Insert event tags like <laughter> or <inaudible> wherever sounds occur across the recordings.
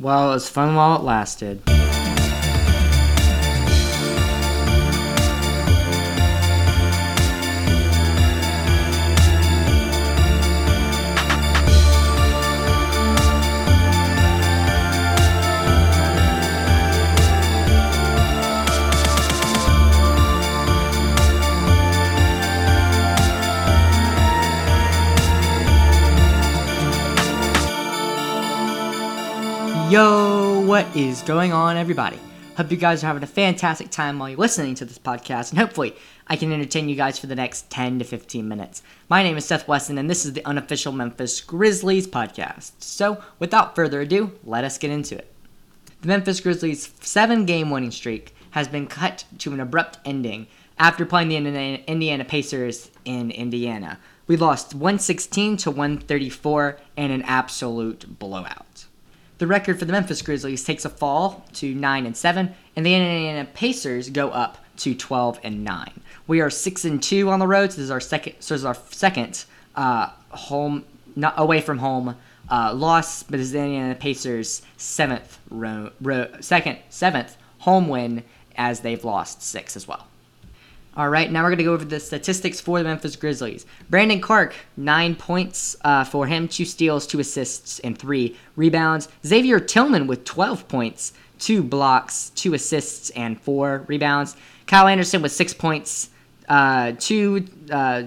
Well, it was fun while it lasted. Yo, what is going on, everybody? Hope you guys are having a fantastic time while you're listening to this podcast, and hopefully, I can entertain you guys for the next 10 to 15 minutes. My name is Seth Weston, and this is the unofficial Memphis Grizzlies podcast. So, without further ado, let us get into it. The Memphis Grizzlies' seven game winning streak has been cut to an abrupt ending after playing the Indiana Pacers in Indiana. We lost 116 to 134 in an absolute blowout. The record for the Memphis Grizzlies takes a fall to 9 and 7, and the Indiana Pacers go up to 12 and 9. We are 6 and 2 on the road, so this is our second so this is our second uh, home not away from home uh, loss, but this is the Indiana Pacers' seventh ro- ro- second seventh home win as they've lost six as well. All right, now we're going to go over the statistics for the Memphis Grizzlies. Brandon Clarke, nine points uh, for him, two steals, two assists, and three rebounds. Xavier Tillman with 12 points, two blocks, two assists, and four rebounds. Kyle Anderson with six points, uh, two uh,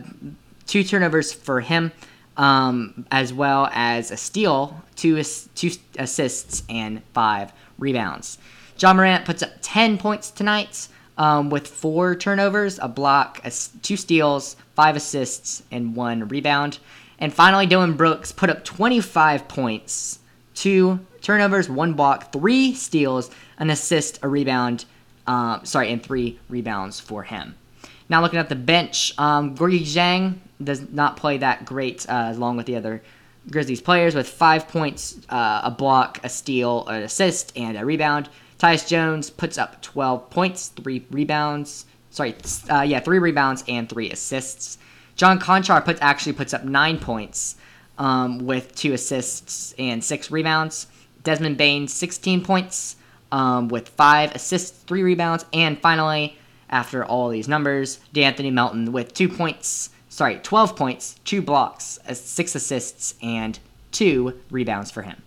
two turnovers for him, um, as well as a steal, two two assists, and five rebounds. Ja Morant puts up 10 points tonight um, with four turnovers, a block, a, two steals, five assists, and one rebound. And finally, Dillon Brooks put up 25 points, two turnovers, one block, three steals, an assist, a rebound, um, sorry, and three rebounds for him. Now looking at the bench, um, Gorgui Dieng does not play that great uh, along with the other Grizzlies players with five points, uh, a block, a steal, an assist, and a rebound. Tyus Jones puts up 12 points, three rebounds. Sorry, uh, yeah, three rebounds and three assists. John Konchar puts actually puts up nine points um, with two assists and six rebounds. Desmond Bane 16 points um, with five assists, three rebounds, and finally, after all these numbers, D'Anthony Melton with two points, sorry, 12 points, two blocks, six assists, and two rebounds for him.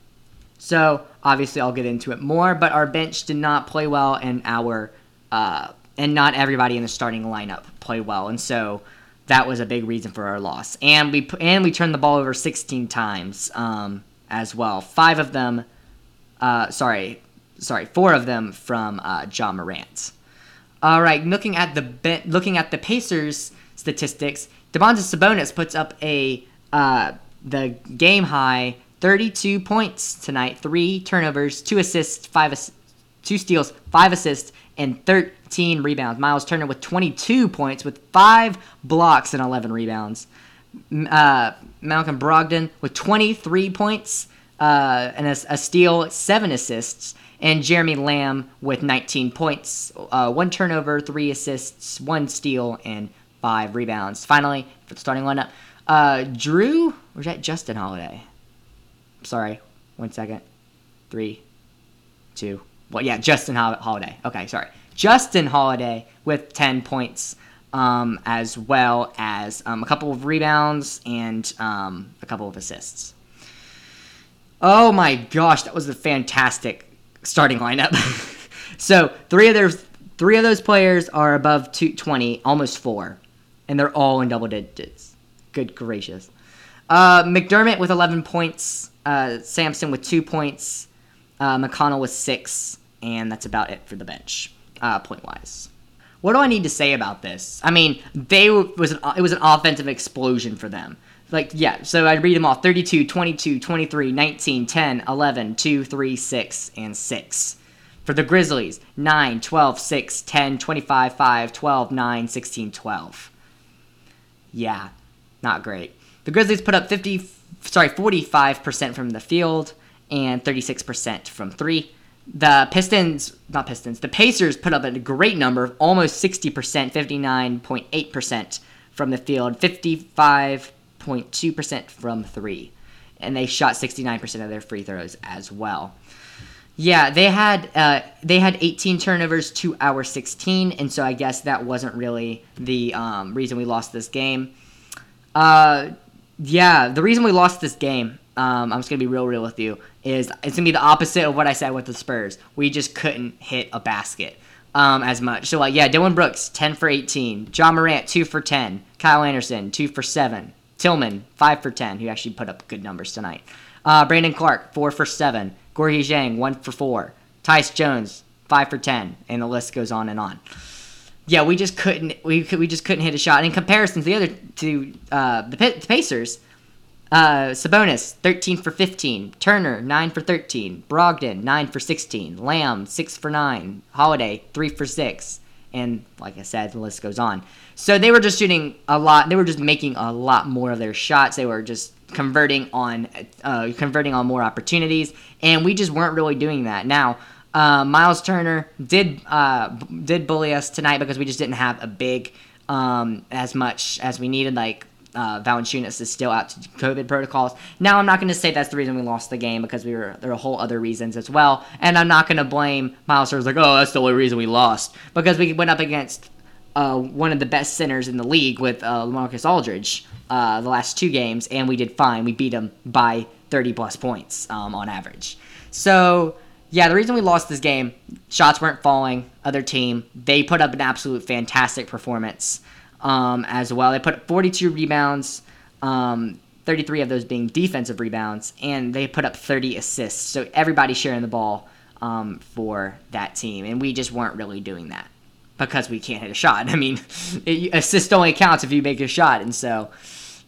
So obviously, I'll get into it more. But our bench did not play well, and our uh, and not everybody in the starting lineup played well, and so that was a big reason for our loss. And we and we turned the ball over 16 times um, as well. Five of them, uh, sorry, sorry, four of them from uh, Ja Morant. All right, looking at the looking at the Pacers statistics, Domantas Sabonis puts up a uh, the game high 32 points tonight, three turnovers, two assists, five two steals, five assists, and 13 rebounds. Miles Turner with 22 points, with five blocks and 11 rebounds. Uh, Malcolm Brogdon with 23 points uh, and a, a, steal, seven assists. And Jeremy Lamb with 19 points, uh, one turnover, three assists, one steal, and five rebounds. Finally, for the starting lineup, uh, Jrue, or was that Justin Holiday? Sorry, one second. Three, two. Well, yeah, Justin Holiday. Okay, sorry. Justin Holiday with 10 points, um, as well as um, a couple of rebounds and um, a couple of assists. Oh my gosh, that was a fantastic starting lineup. <laughs> so three of their three of those players are above 220, almost four, and they're all in double digits. Good gracious. Uh, McDermott with 11 points uh, Sampson with two points, uh, McConnell with six, and that's about it for the bench, uh, point wise. What do I need to say about this? I mean, they was an, it was an offensive explosion for them. Like, yeah, so I read them off 32, 22, 23, 19, 10, 11, 2, 3, 6, and 6. For the Grizzlies, 9, 12, 6, 10, 25, 5, 12, 9, 16, 12. Yeah, not great. The Grizzlies put up 50 sorry, 45% from the field and 36% from three. The Pistons, not Pistons, the Pacers put up a great number, of almost 60%, 59.8% from the field, 55.2% from three. And they shot 69% of their free throws as well. Yeah, they had uh, they had 18 turnovers to our 16, and so I guess that wasn't really the um, reason we lost this game. Uh, yeah, the reason we lost this game, um, I'm just gonna be real, real with you, is it's gonna be the opposite of what I said with the Spurs. We just couldn't hit a basket um, as much. So like, yeah, Dillon Brooks 10 for 18, Ja Morant 2 for 10, Kyle Anderson 2 for 7, Tillman 5 for 10, who actually put up good numbers tonight. Uh, Brandon Clarke, 4 for 7. Gorgui Dieng, one for four. Tyus Jones, five for ten, and the list goes on and on. Yeah, we just couldn't we we just couldn't hit a shot. In comparison to the other to uh, the, the Pacers, uh, Sabonis, 13 for 15. Turner, 9 for 13. Brogdon, 9 for 16. Lamb, 6 for 9. Holiday, 3 for 6. And like I said, the list goes on. So they were just shooting a lot. They were just making a lot more of their shots. They were just converting on uh, converting on more opportunities, and we just weren't really doing that. Now, uh, Miles Turner did uh, did bully us tonight because we just didn't have a big um, as much as we needed. Like uh, Valanciunas is still out to COVID protocols. Now, I'm not going to say that's the reason we lost the game because we were there are whole other reasons as well, and I'm not going to blame Miles Turner like, oh, that's the only reason we lost because we went up against uh, one of the best centers in the league with uh, Marcus Aldridge uh, the last two games, and we did fine. We beat him by 30 plus points um, on average. So, yeah, the reason we lost this game, shots weren't falling. Other team, they put up an absolute fantastic performance um, as well. They put up 42 rebounds, um, 33 of those being defensive rebounds, and they put up 30 assists. So everybody sharing the ball um, for that team, and we just weren't really doing that because we can't hit a shot. <laughs> I mean, assist only counts if you make a shot, and so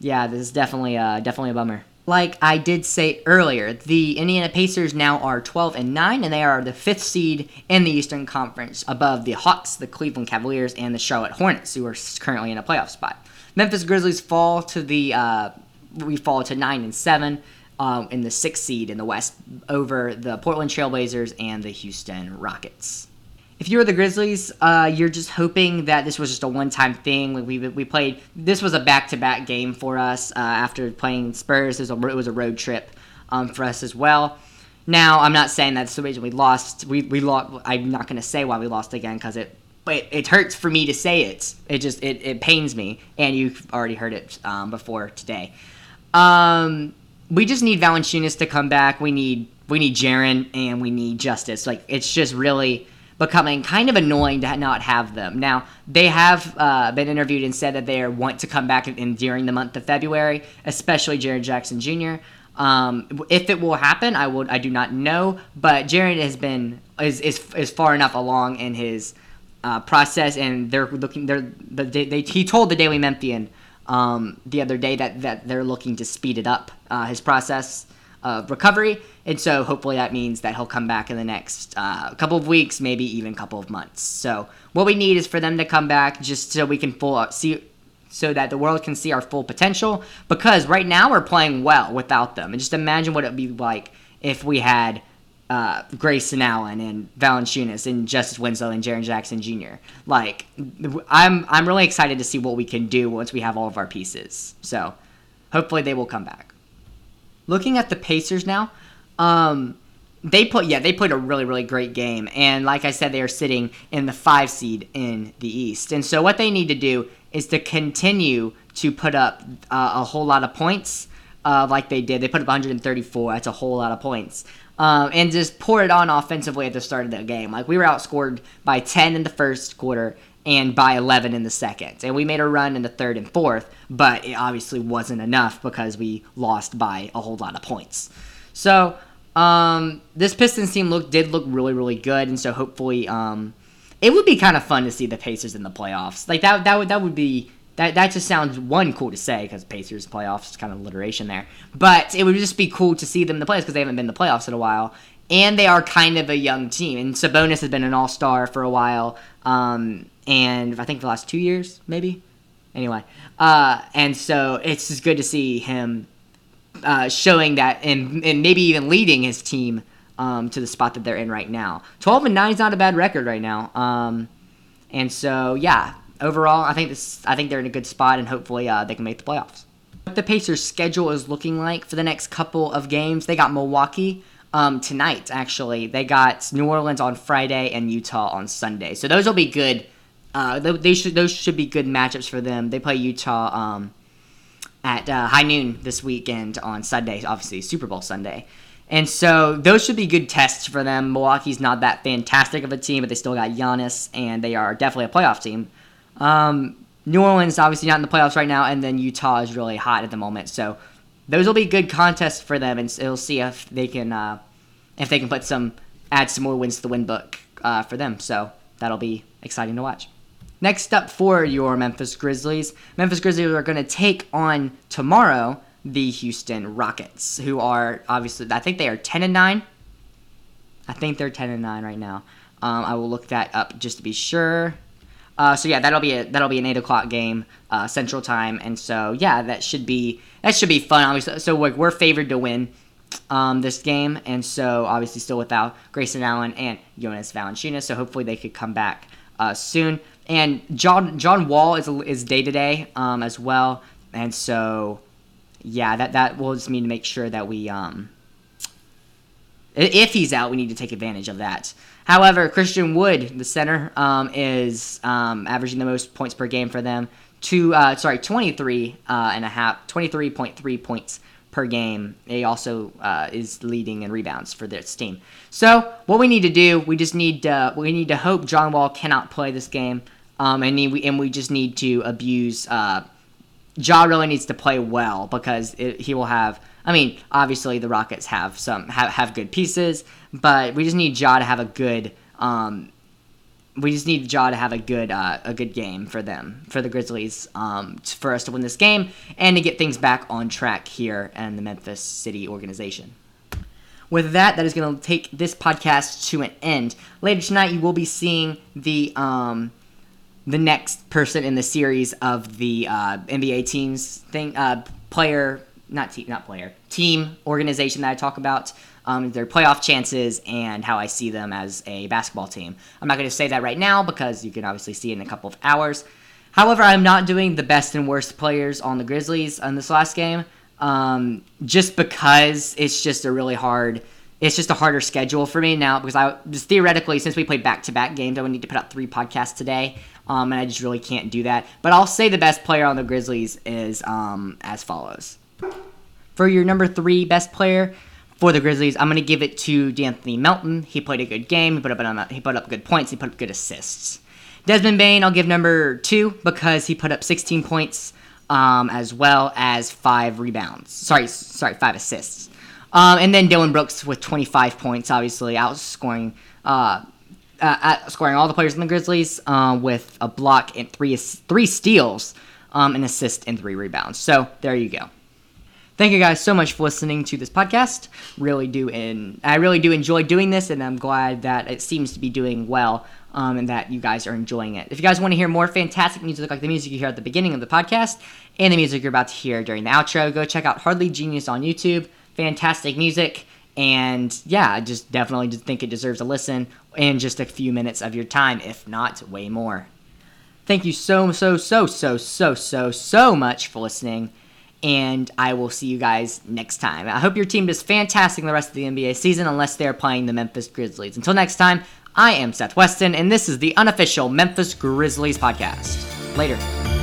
yeah, this is definitely uh, definitely a bummer. Like I did say earlier, the Indiana Pacers now are 12 and 9, and they are the fifth seed in the Eastern Conference, above the Hawks, the Cleveland Cavaliers, and the Charlotte Hornets, who are currently in a playoff spot. Memphis Grizzlies fall to the uh, we fall to nine and seven. Um, in the sixth seed in the West over the Portland Trailblazers and the Houston Rockets if you were the Grizzlies, uh, you're just hoping that this was just a one-time thing. We we played, this was a back-to-back game for us uh, after playing Spurs. It was, a, it was a road trip um, for us as well. Now, I'm not saying that's the reason we lost. We we lost. I'm not going to say why we lost again because it, it it hurts for me to say it. It just it, it pains me, and you've already heard it um, before today. Um, we just need Valanciunas to come back. We need we need Jaren and we need Justice. Like it's just really becoming kind of annoying to not have them. Now, they have uh, been interviewed and said that they want to come back in, during the month of February, especially Jaren Jackson Jr. Um, if it will happen, I would I do not know, but Jaren has been is, is is far enough along in his uh, process, and they're looking. They're they, they, he told the Daily Memphian um, the other day that that they're looking to speed it up uh, his process of recovery. And so hopefully that means that he'll come back in the next uh, couple of weeks, maybe even couple of months. So what we need is for them to come back just so we can full see so that the world can see our full potential. Because right now we're playing well without them. And just imagine what it'd be like if we had uh, Grayson Allen and Valanciunas and Justice Winslow and Jaren Jackson Jr. Like, I'm I'm really excited to see what we can do once we have all of our pieces. So, hopefully they will come back looking at the Pacers now, um, they put yeah they played a really really great game, and like I said, they are sitting in the five seed in the East, and so what they need to do is to continue to put up uh, a whole lot of points, uh, like they did. They put up 134. That's a whole lot of points. Um, and just pour it on offensively at the start of the game. Like we were outscored by 10 in the first quarter and by 11 in the second. And we made a run in the third and fourth, but it obviously wasn't enough because we lost by a whole lot of points. So um, this Pistons team look did look really really good, and so hopefully um, it would be kind of fun to see the Pacers in the playoffs. Like that that would that would be. That, that just sounds one cool to say because Pacers playoffs is kind of alliteration there, but it would just be cool to see them in the playoffs because they haven't been in the playoffs in a while, and they are kind of a young team. And Sabonis has been an All Star for a while. Um, and I think the last two years, maybe. Anyway, uh, and so it's just good to see him uh, showing that and, and maybe even leading his team um, to the spot that they're in right now. 12 and 9 is not a bad record right now. Um, and so, yeah, overall, I think this I think they're in a good spot, and hopefully uh, they can make the playoffs. What the Pacers' schedule is looking like for the next couple of games, they got Milwaukee um, tonight. Actually, they got New Orleans on Friday and Utah on Sunday. So those will be good. Uh, they should those should be good matchups for them. They play Utah um, at uh, high noon this weekend on Sunday. Obviously, Super Bowl Sunday. And so those should be good tests for them. Milwaukee's not that fantastic of a team, but they still got Giannis, and they are definitely a playoff team. Um, New Orleans obviously not in the playoffs right now, and then Utah is really hot at the moment. So those will be good contests for them, and we'll see if they can uh, if they can put some add some more wins to the win book uh, for them. So that'll be exciting to watch. Next up for your Memphis Grizzlies, Memphis Grizzlies are going to take on tomorrow the Houston Rockets, who are obviously I think they are ten and nine. I think they're ten and nine right now. Um, I will look that up just to be sure. Uh, so yeah, that'll be a that'll be an eight o'clock game uh, Central Time, and so yeah, that should be that should be fun. Obviously, so like we're favored to win um, this game, and so obviously still without Grayson Allen and Jonas Valanciunas. So hopefully they could come back uh, soon. And John John Wall is is day to day as well, and so yeah, that that will just mean to make sure that we um, if he's out, we need to take advantage of that. However, Christian Wood, the center, um, is um, averaging the most points per game for them. Two, uh, sorry, 23 uh, and a half, 23.3 points per game. He also uh, is leading in rebounds for this team. So what we need to do, we just need to, we need to hope John Wall cannot play this game, um, and we and we just need to abuse. Uh, really needs to play well because it, he will have. I mean, obviously the Rockets have some have, have good pieces, but we just need Ja to have a good. Um, we just need Ja to have a good uh, a good game for them for the Grizzlies um, for us to win this game and to get things back on track here in the Memphis City organization. With that, that is going to take this podcast to an end. Later tonight, you will be seeing the um, the next person in the series of the uh, NBA teams thing uh, player not team not player team organization that I talk about um, their playoff chances and how I see them as a basketball team. I'm not going to say that right now because you can obviously see it in a couple of hours. However, I'm not doing the best and worst players on the Grizzlies in this last game, um, just because it's just a really hard. It's just a harder schedule for me now because I just theoretically, since we played back to back games, I would need to put out three podcasts today, um, and I just really can't do that. But I'll say the best player on the Grizzlies is um, as follows. For your number three best player, for the Grizzlies, I'm going to give it to D'Anthony Melton. He played a good game. He put up he put up good points. He put up good assists. Desmond Bane, I'll give number two because he put up 16 points um, as well as five rebounds. Sorry, sorry, five assists. Um, and then Dillon Brooks with 25 points, obviously outscoring uh, uh, scoring all the players in the Grizzlies uh, with a block and three three steals, um, an assist and three rebounds. So there you go. Thank you guys so much for listening to this podcast. Really do, and I really do enjoy doing this, and I'm glad that it seems to be doing well. Um, and that you guys are enjoying it. If you guys want to hear more fantastic music like the music you hear at the beginning of the podcast and the music you're about to hear during the outro, go check out Hardly Genius on YouTube. Fantastic music. And yeah, I just definitely think it deserves a listen in just a few minutes of your time, if not way more. Thank you so, so, so, so, so, so, so much for listening and I will see you guys next time. I hope your team does fantastic the rest of the NBA season unless they're playing the Memphis Grizzlies. Until next time, I am Seth Weston, and this is the unofficial Memphis Grizzlies podcast. Later.